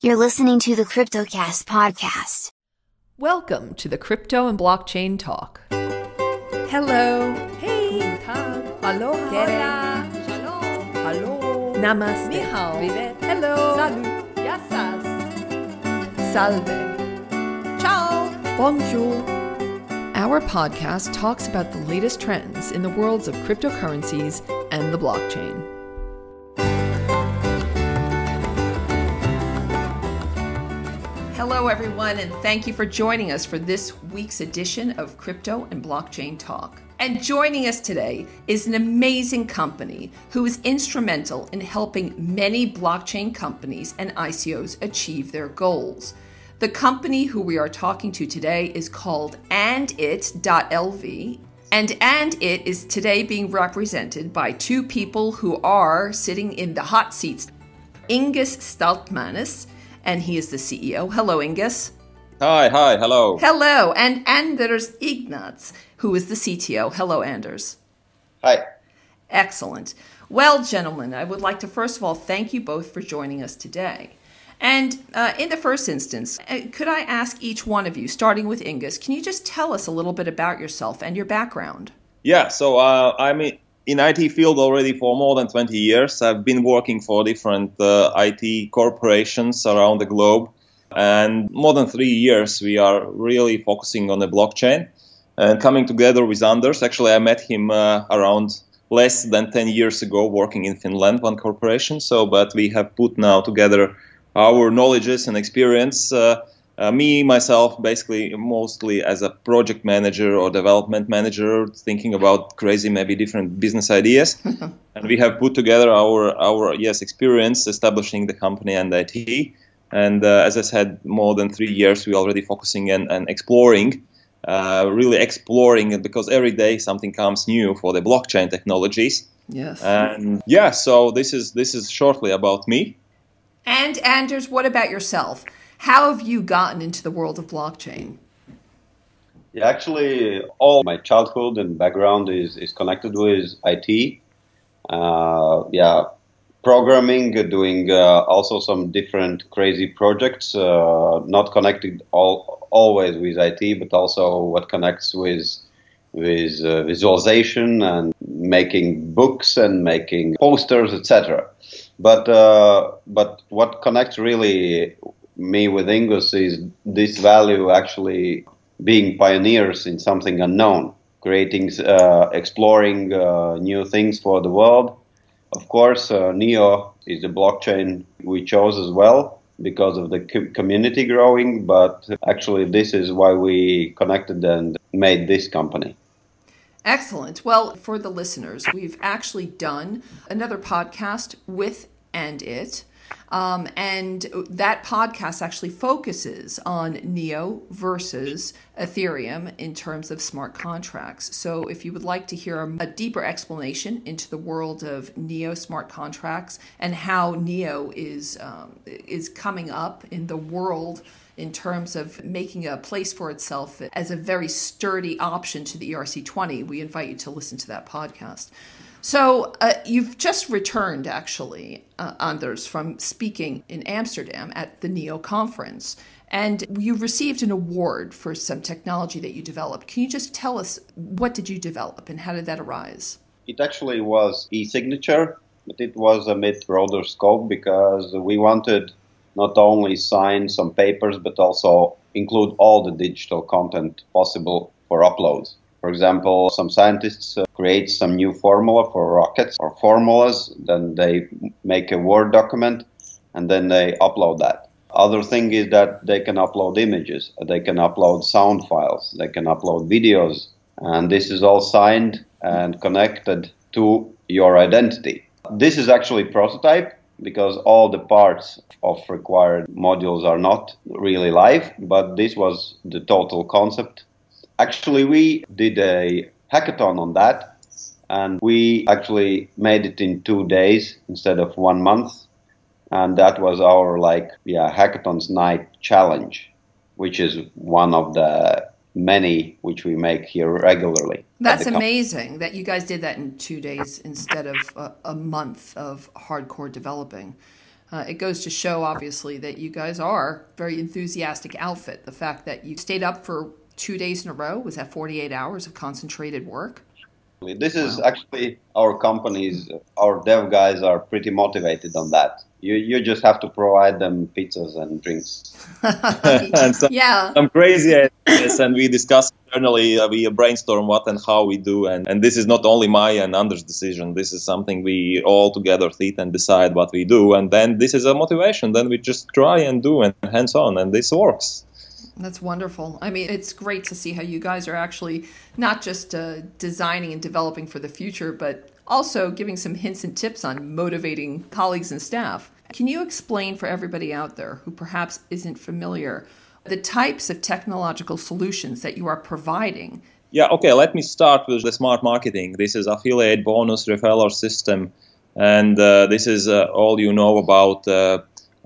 You're listening to the CryptoCast podcast. Welcome to the Crypto and Blockchain Talk. Hello. Hey. Guten Tag. Aloha. Hola. Shalom. Hallo. Namaste. Ni hao. Hello. Salut. Yassas. Salve. Ciao. Bonjour. Our podcast talks about the latest trends in the worlds of cryptocurrencies and the blockchain. Hello, everyone, and thank you for joining us for this week's edition of Crypto and Blockchain Talk. And joining us today is an amazing company who is instrumental in helping many blockchain companies and ICOs achieve their goals. The company who we are talking to today is called andit.lv. And and it is today being represented by two people who are sitting in the hot seats. Ingus Staltmanis, and he is the CEO. Hello, Ingus. Hi, hi, hello. Hello, and Anders Ignatz, who is the CTO. Hello, Anders. Hi. Excellent. Well, gentlemen, I would like to first of all thank you both for joining us today. And uh, in the first instance, uh, could I ask each one of you, starting with Ingus, can you just tell us a little bit about yourself and your background? Yeah, so uh, I'm in IT field already for more than 20 years. I've been working for different uh, IT corporations around the globe. And more than three years, we are really focusing on the blockchain and coming together with Anders. Actually, I met him uh, around less than 10 years ago working in Finland, one corporation. So, but we have put now together our knowledges and experience. Uh, uh, me myself, basically, mostly as a project manager or development manager, thinking about crazy, maybe different business ideas, and we have put together our our yes experience establishing the company and IT. And uh, as I said, more than three years, we are already focusing and, and exploring, uh, really exploring it because every day something comes new for the blockchain technologies. Yes. And yeah, so this is this is shortly about me. And Anders, what about yourself? How have you gotten into the world of blockchain? Yeah, actually, all my childhood and background is, is connected with IT. Uh, yeah, programming, doing uh, also some different crazy projects, uh, not connected all, always with IT, but also what connects with with uh, visualization and making books and making posters, etc. But uh, but what connects really me with Ingus is this value actually being pioneers in something unknown, creating, uh, exploring uh, new things for the world. Of course, uh, Neo is the blockchain we chose as well because of the co- community growing, but actually, this is why we connected and made this company. Excellent. Well, for the listeners, we've actually done another podcast with and it. Um, and that podcast actually focuses on Neo versus Ethereum in terms of smart contracts. So, if you would like to hear a, a deeper explanation into the world of Neo smart contracts and how Neo is um, is coming up in the world in terms of making a place for itself as a very sturdy option to the ERC20, we invite you to listen to that podcast. So uh, you've just returned, actually, uh, Anders, from speaking in Amsterdam at the NEO conference, and you received an award for some technology that you developed. Can you just tell us what did you develop and how did that arise? It actually was e-signature, but it was a bit broader scope because we wanted not only sign some papers but also include all the digital content possible for uploads. For example, some scientists uh, create some new formula for rockets or formulas, then they make a Word document and then they upload that. Other thing is that they can upload images, they can upload sound files, they can upload videos, and this is all signed and connected to your identity. This is actually prototype because all the parts of required modules are not really live, but this was the total concept Actually, we did a hackathon on that, and we actually made it in two days instead of one month. And that was our like yeah hackathons night challenge, which is one of the many which we make here regularly. That's amazing that you guys did that in two days instead of a, a month of hardcore developing. Uh, it goes to show, obviously, that you guys are very enthusiastic outfit. The fact that you stayed up for two days in a row was that 48 hours of concentrated work. This is actually our companies, our dev guys are pretty motivated on that. You, you just have to provide them pizzas and drinks. and so Yeah. I'm crazy at this, and we discuss internally. Uh, we brainstorm what and how we do, and, and this is not only my and Anders' decision. This is something we all together sit and decide what we do, and then this is a motivation. Then we just try and do and hands on, and this works. That's wonderful. I mean, it's great to see how you guys are actually not just uh, designing and developing for the future, but also giving some hints and tips on motivating colleagues and staff. Can you explain for everybody out there who perhaps isn't familiar the types of technological solutions that you are providing? Yeah, okay, let me start with the smart marketing. This is affiliate bonus referral system, and uh, this is uh, all you know about uh,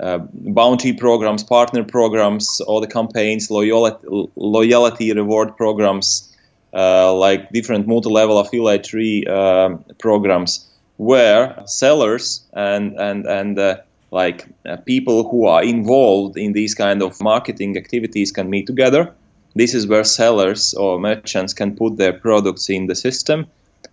uh, bounty programs, partner programs, all the campaigns, loyalty, loyalty reward programs, uh, like different multi-level affiliate tree um programs, where sellers and and and uh, like uh, people who are involved in these kind of marketing activities can meet together. This is where sellers or merchants can put their products in the system.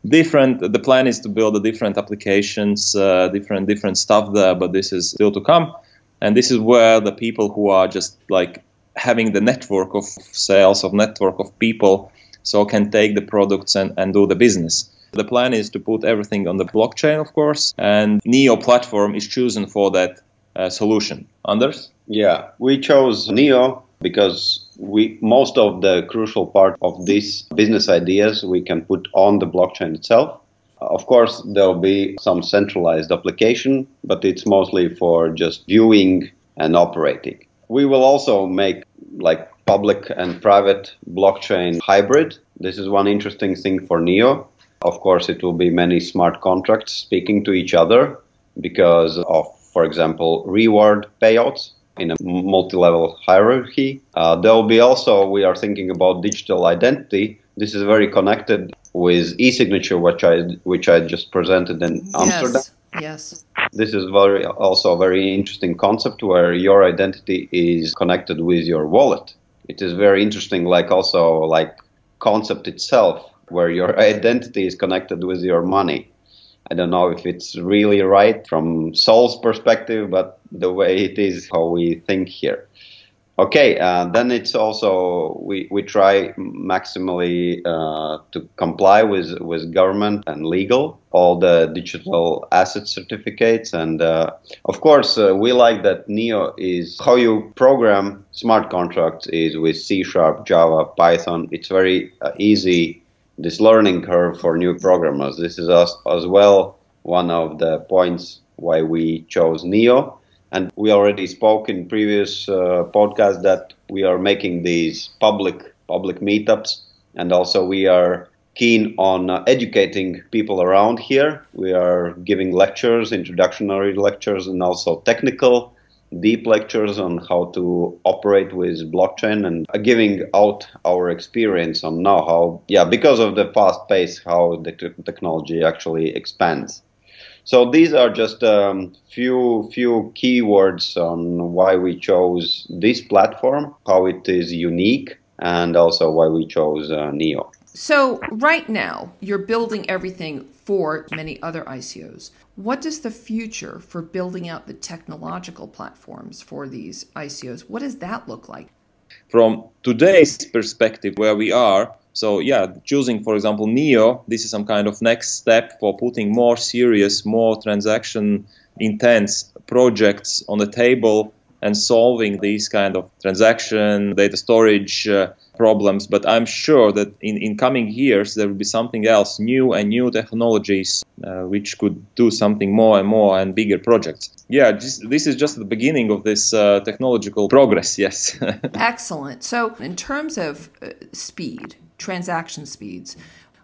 Different. The plan is to build different applications, uh, different different stuff there, but this is still to come. And this is where the people who are just like having the network of sales, of network of people, so can take the products and, and do the business. The plan is to put everything on the blockchain, of course, and Neo platform is chosen for that uh, solution. Anders? Yeah, we chose Neo because we most of the crucial part of these business ideas we can put on the blockchain itself. Of course, there'll be some centralized application, but it's mostly for just viewing and operating. We will also make like public and private blockchain hybrid. This is one interesting thing for Neo. Of course, it will be many smart contracts speaking to each other because of, for example, reward payouts in a multi-level hierarchy. Uh, there will be also, we are thinking about digital identity. This is very connected with e-signature, which I which I just presented in Amsterdam. Yes. Yes. This is very also a very interesting concept where your identity is connected with your wallet. It is very interesting, like also like concept itself, where your identity is connected with your money. I don't know if it's really right from Sol's perspective, but the way it is how we think here. Okay, uh, then it's also we, we try maximally uh, to comply with with government and legal all the digital asset certificates and uh, of course uh, we like that Neo is how you program smart contracts is with C sharp, Java, Python. It's very uh, easy this learning curve for new programmers. This is as, as well one of the points why we chose Neo. And we already spoke in previous uh, podcasts that we are making these public public meetups, and also we are keen on uh, educating people around here. We are giving lectures, introductory lectures, and also technical deep lectures on how to operate with blockchain and uh, giving out our experience on now how yeah because of the fast pace how the t- technology actually expands so these are just a um, few few keywords on why we chose this platform how it is unique and also why we chose uh, neo So, right now, you're building everything for many other ICOs. What does the future for building out the technological platforms for these ICOs, what does that look like? From today's perspective, where we are, so yeah, choosing, for example, Neo, this is some kind of next step for putting more serious, more transaction intense projects on the table and solving these kind of transaction, data storage uh, problems. But I'm sure that in, in coming years, there will be something else, new and new technologies, uh, which could do something more and more and bigger projects. Yeah, just, this is just the beginning of this uh, technological progress, yes. Excellent. So, in terms of uh, speed, transaction speeds,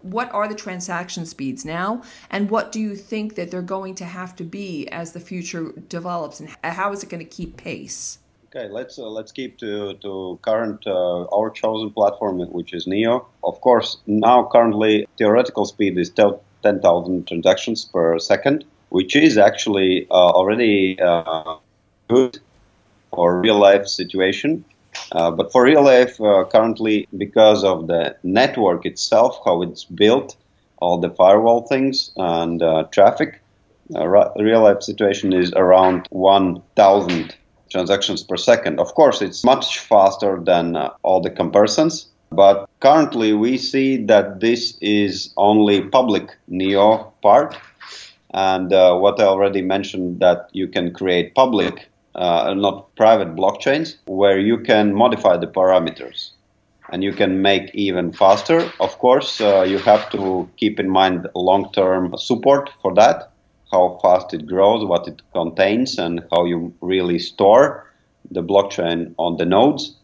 what are the transaction speeds now and what do you think that they're going to have to be as the future develops and how is it going to keep pace? Okay let's uh, let's keep to to current uh, our chosen platform which is neo. Of course now currently theoretical speed is 10,000 transactions per second which is actually uh, already uh, good for real life situation. Uh, but for real life, uh, currently, because of the network itself, how it's built, all the firewall things and uh, traffic, uh, real life situation is around 1,000 transactions per second. Of course, it's much faster than uh, all the comparisons. But currently, we see that this is only public NEO part. And uh, what I already mentioned that you can create public uh, not private blockchains, where you can modify the parameters and you can make even faster. Of course, uh, you have to keep in mind long term support for that, how fast it grows, what it contains, and how you really store the blockchain on the nodes.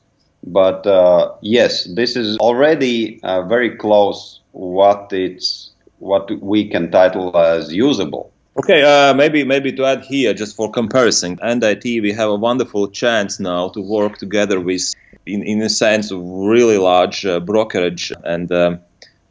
But uh, yes, this is already uh, very close what it's what we can title as usable. Okay, uh, maybe maybe to add here, just for comparison, and IT, we have a wonderful chance now to work together with, in, in a sense, really large uh, brokerage and um,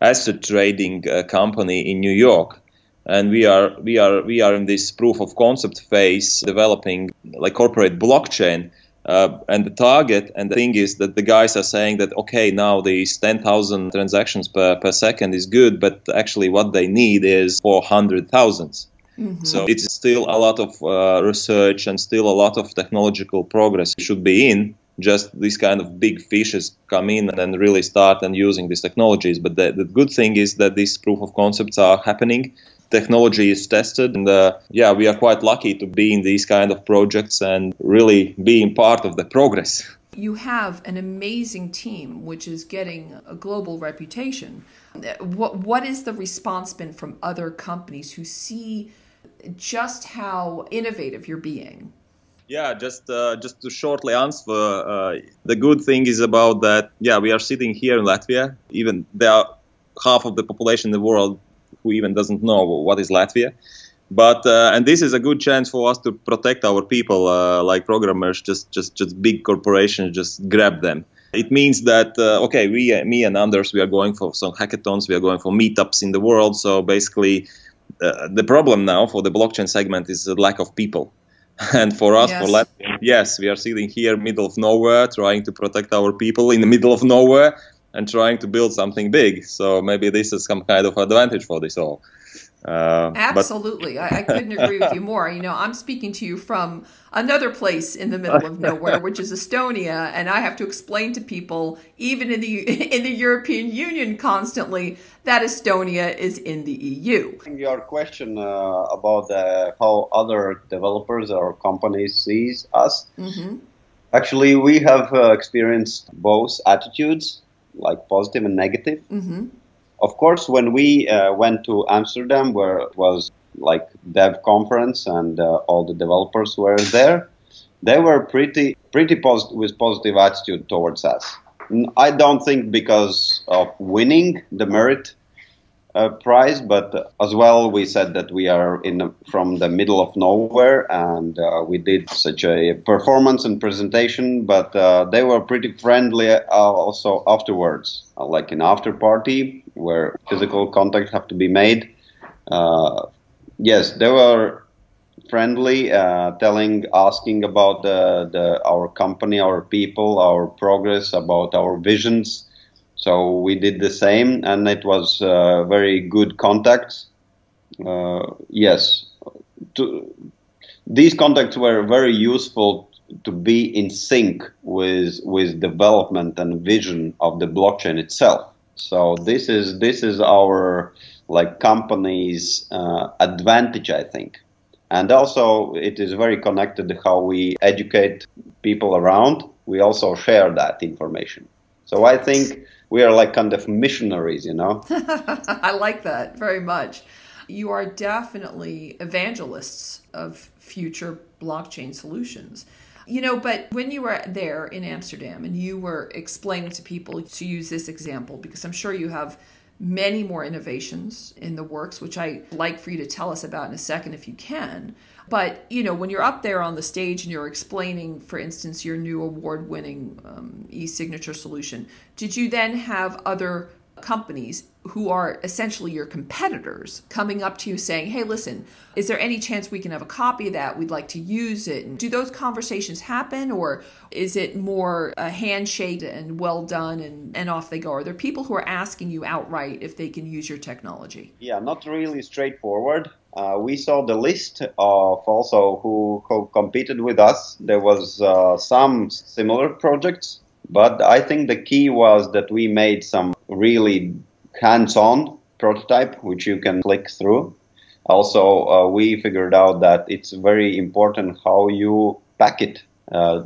asset trading uh, company in New York, and we are we are we are in this proof of concept phase, developing like corporate blockchain. Uh, and the target and the thing is that the guys are saying that okay now these 10,000 transactions per, per second is good but actually what they need is 400,000 Mm-hmm. So it's still a lot of uh, research and still a lot of technological progress should be in. Just these kind of big fishes come in and then really start and using these technologies. But the, the good thing is that these proof of concepts are happening. Technology is tested, and uh, yeah, we are quite lucky to be in these kind of projects and really being part of the progress. You have an amazing team, which is getting a global reputation. What what is the response been from other companies who see just how innovative you're being. Yeah, just uh, just to shortly answer, uh, the good thing is about that. Yeah, we are sitting here in Latvia. Even there are half of the population in the world who even doesn't know what is Latvia. But uh, and this is a good chance for us to protect our people, uh, like programmers. Just just just big corporations just grab them. It means that uh, okay, we, me and Anders, we are going for some hackathons. We are going for meetups in the world. So basically, uh, the problem now for the blockchain segment is the lack of people. And for us, yes. for Latvia, yes, we are sitting here, middle of nowhere, trying to protect our people in the middle of nowhere and trying to build something big. So maybe this is some kind of advantage for this all. Uh, Absolutely. I, I, couldn't agree with you more. You know, I'm speaking to you from another place in the middle of nowhere, which is Estonia, and I have to explain to people, even in the in the European Union, constantly that Estonia is in the EU. Your question uh, about uh, how other developers or companies sees us. Mm-hmm. Actually, we have uh, experienced both attitudes, like positive and negative. Mm-hmm of course, when we uh, went to Amsterdam, where it was like dev conference and uh, all the developers were there, they were pretty pretty positive with positive attitude towards us. I don't think because of winning the merit uh, prize, but as well we said that we are in from the middle of nowhere, and uh, we did such a performance and presentation. But uh, they were pretty friendly uh, also afterwards, like an after party where physical contact have to be made. Uh, yes, they were friendly, telling, asking about the, the our company, our people, our progress, about our visions. So we did the same, and it was uh, very good contacts. Uh, yes, to, these contacts were very useful to be in sync with with development and vision of the blockchain itself. So this is this is our like company's uh, advantage, I think, and also it is very connected to how we educate people around. We also share that information. So I think we are like kind of missionaries, you know. I like that very much. You are definitely evangelists of future blockchain solutions. You know, but when you were there in Amsterdam and you were explaining to people to use this example, because I'm sure you have many more innovations in the works, which I like for you to tell us about in a second if you can. But you know, when you're up there on the stage and you're explaining, for instance, your new award-winning um, e-signature solution, did you then have other companies who are essentially your competitors coming up to you saying, hey, listen, is there any chance we can have a copy of that? We'd like to use it. And do those conversations happen or is it more a handshake and well done and, and off they go? Are there people who are asking you outright if they can use your technology? Yeah, not really straightforward. Uh, we saw the list of also who, who competed with us. There was uh, some similar projects, but I think the key was that we made some really hands-on prototype which you can click through. Also, uh, we figured out that it's very important how you pack it. Uh,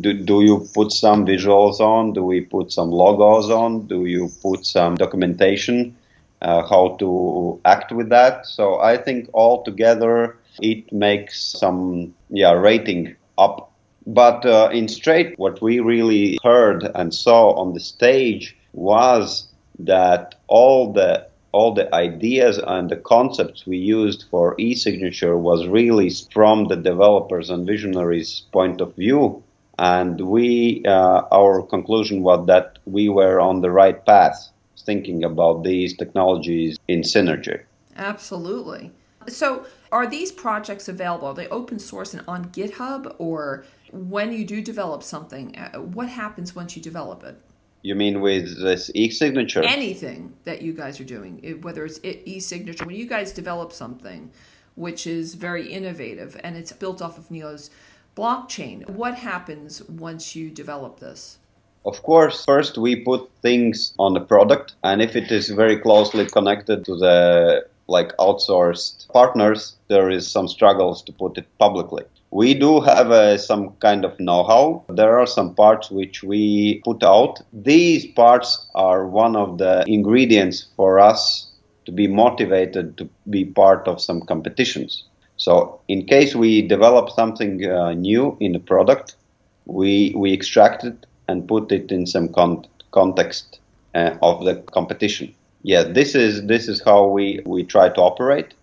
do, do you put some visuals on? Do we put some logos on? Do you put some documentation? Uh, how to act with that? So I think all together it makes some yeah rating up. But uh, in straight, what we really heard and saw on the stage was that all the all the ideas and the concepts we used for e-signature was really from the developers and visionaries point of view. And we uh, our conclusion was that we were on the right path thinking about these technologies in synergy. Absolutely. So are these projects available? Are they open source and on github or when you do develop something uh, what happens once you develop it you mean with this e-signature? Anything that you guys are doing, whether it's e-signature, when you guys develop something which is very innovative and it's built off of Neo's blockchain, what happens once you develop this? Of course, first we put things on the product, and if it is very closely connected to the like outsourced partners, there is some struggles to put it publicly. We do have uh, some kind of know-how. There are some parts which we put out. These parts are one of the ingredients for us to be motivated to be part of some competitions. So, in case we develop something uh, new in the product, we we extract it and put it in some con- context uh, of the competition. Yeah, this is this is how we we try to operate.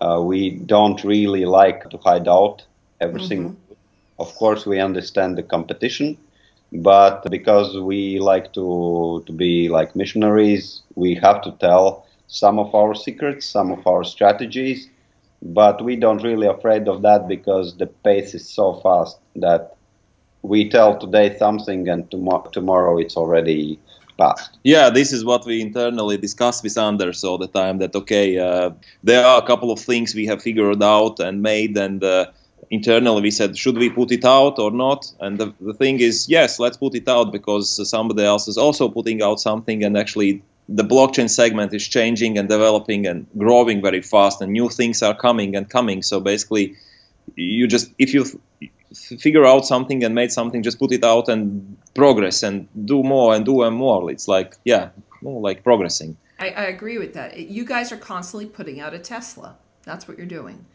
Uh, we don't really like to hide out everything. Mm-hmm. Of course, we understand the competition, but because we like to to be like missionaries, we have to tell some of our secrets, some of our strategies. But we don't really afraid of that because the pace is so fast that we tell today something and tomorrow tomorrow it's already past. Yeah, this is what we internally discuss with Anders all the time. That okay, uh, there are a couple of things we have figured out and made, and uh, internally we said should we put it out or not? And the, the thing is yes let's put it out because somebody else is also putting out something and actually the blockchain segment is changing and developing and growing very fast and new things are coming and coming. So basically you just if you figure out something and made something just put it out and progress and do more and do and more. It's like yeah more like progressing. I, I agree with that. You guys are constantly putting out a tesla. That's what you're doing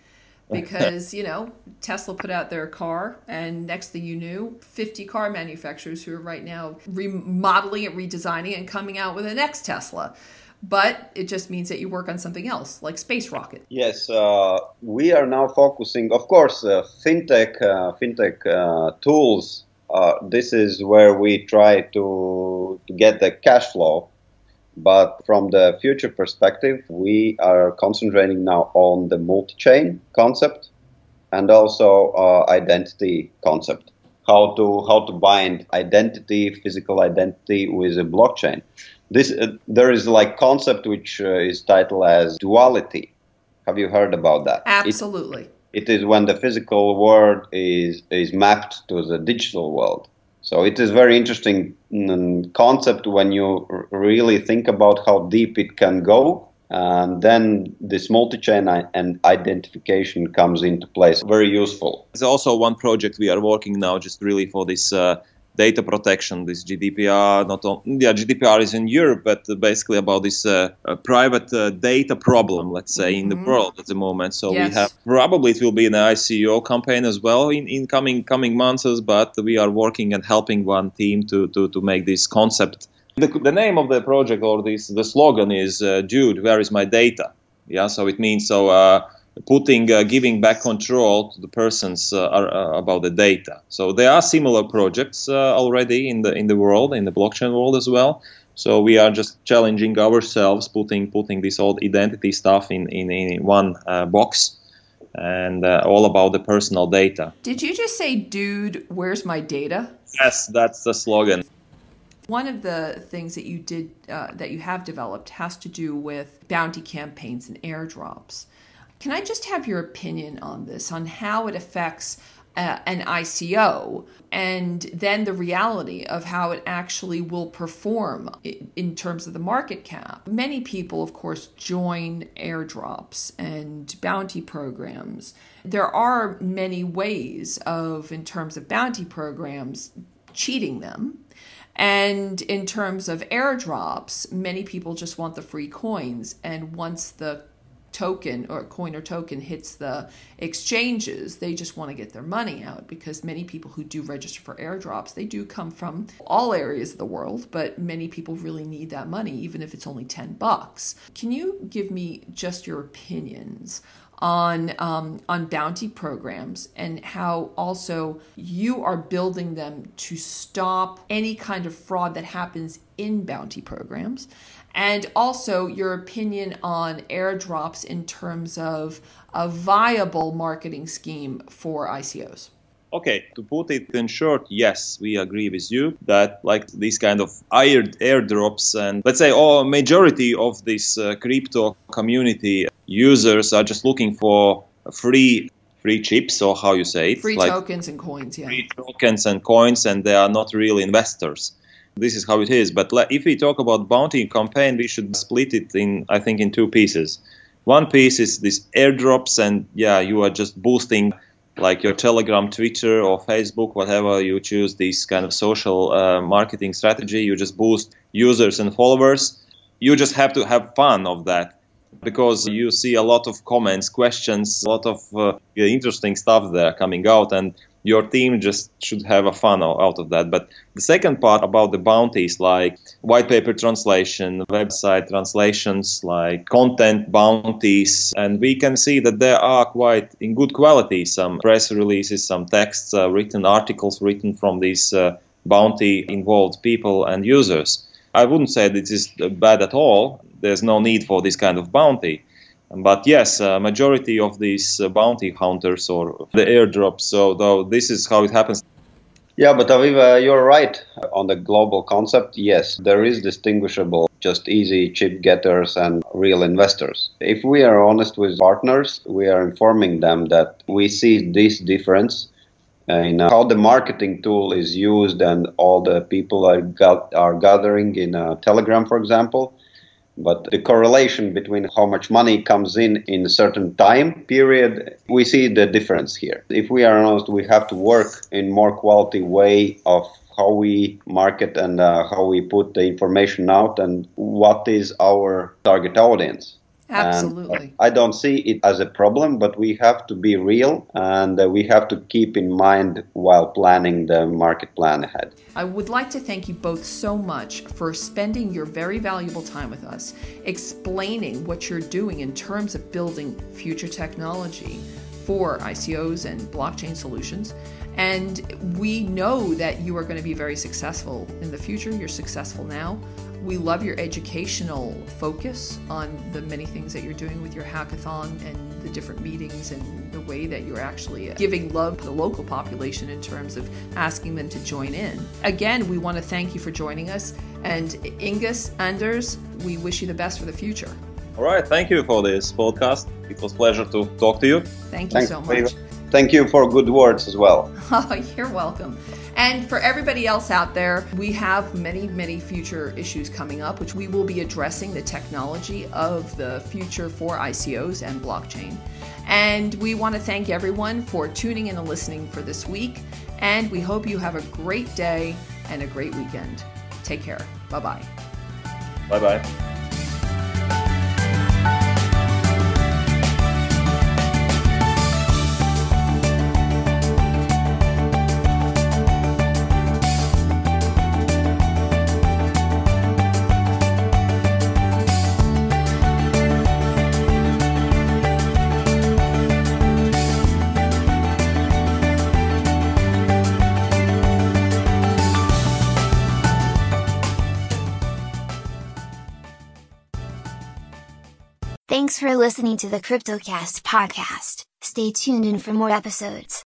because you know Tesla put out their car, and next thing you knew, 50 car manufacturers who are right now remodeling and redesigning and coming out with the next Tesla. But it just means that you work on something else, like space rocket. Yes, uh, we are now focusing, of course, uh, fintech, uh, fintech uh, tools. Uh, this is where we try to, to get the cash flow but from the future perspective, we are concentrating now on the multi-chain concept and also uh, identity concept. How to how to bind identity, physical identity, with a blockchain. This uh, there is like concept which uh, is titled as duality. Have you heard about that? Absolutely. It, it is when the physical world is is mapped to the digital world. So it is very interesting mm, concept when you really think about how deep it can go. And then this multi-chain and identification comes into place. Very useful. There's also one project we are working now, just really for this uh, data protection, this GDPR. Not only yeah, GDPR is in Europe, but basically about this uh, uh, private uh, data problem, let's say, mm-hmm. in the mm-hmm. world at the moment. So yes. we have probably it will be an ICO campaign as well in, in coming coming months, but we are working and helping one team to to, to make this concept. The, the name of the project or this the slogan is uh, Dude, where is my data? Yeah, so it means so uh, putting uh, giving back control to the persons uh, are, uh, about the data. So there are similar projects uh, already in the in the world in the blockchain world as well. So we are just challenging ourselves, putting putting this old identity stuff in in, in one uh, box, and uh, all about the personal data. Did you just say, dude, where's my data? Yes, that's the slogan. One of the things that you did uh, that you have developed has to do with bounty campaigns and airdrops. Can I just have your opinion on this, on how it affects uh, an ICO, and then the reality of how it actually will perform in terms of the market cap. Many people, of course, join airdrops and bounty programs. There are many ways of, in terms of bounty programs, cheating them. And in terms of airdrops, many people just want the free coins. And once the token or coin or token hits the exchanges, they just want to get their money out because many people who do register for airdrops, they do come from all areas of the world, but many people really need that money, even if it's only 10 bucks. Can you give me just your opinions on um, on bounty programs and how also you are building them to stop any kind of fraud that happens in bounty programs and also your opinion on airdrops in terms of a viable marketing scheme for ICOs. Okay, to put it in short, yes, we agree with you that like these kind of air airdrops and let's say oh majority of this uh, crypto community users are just looking for free free chips or how you say it free like tokens and coins yeah free tokens and coins and they are not real investors this is how it is. But if we talk about bounty campaign, we should split it in, I think, in two pieces. One piece is these airdrops, and yeah, you are just boosting like your Telegram, Twitter, or Facebook, whatever you choose, this kind of social uh, marketing strategy. You just boost users and followers. You just have to have fun of that because you see a lot of comments, questions, a lot of uh, interesting stuff there coming out, and your team just should have a fun out of that. But the second part about the bounties, like white paper translation, website translations, like content bounties, and we can see that there are quite in good quality some press releases, some texts, uh, written articles written from these uh, bounty involved people and users. I wouldn't say this is bad at all. There's no need for this kind of bounty. But yes, majority of these uh, bounty hunters or the airdrops. So though this is how it happens. Yeah, but Aviva, you're right on the global concept. Yes, there is distinguishable just easy chip getters and real investors. If we are honest with partners, we are informing them that we see this difference in how the marketing tool is used and all the people are, got, are gathering in uh, Telegram, for example but the correlation between how much money comes in in a certain time period, we see the difference here. If we are honest, we have to work in more quality way of how we market and uh, how we put the information out and what is our target audience. Absolutely. I don't see it as a problem, but we have to be real and uh, we have to keep in mind while planning the market plan ahead. I would like to thank you both so much for spending your very valuable time with us, explaining what you're doing in terms of building future technology for ICOs and blockchain solutions. And we know that you are going to be very successful in the future. You're successful now. We love your educational focus on the many things that you're doing with your hackathon and the different meetings and the way that you're actually giving love to the local population in terms of asking them to join in. Again, we want to thank you for joining us. And Ingus, Anders, we wish you the best for the future. All right. Thank you for this podcast. It was a pleasure to talk to you. Thank you Thanks so much. Thank you for good words as well. Oh, you're welcome. And for everybody else out there, we have many, many future issues coming up, which we will be addressing the technology of the future for ICOs and blockchain. And we want to thank everyone for tuning in and listening for this week. And we hope you have a great day and a great weekend. Take care. Bye bye. Bye bye. Thanks for listening to the CryptoCast podcast. Stay tuned in for more episodes.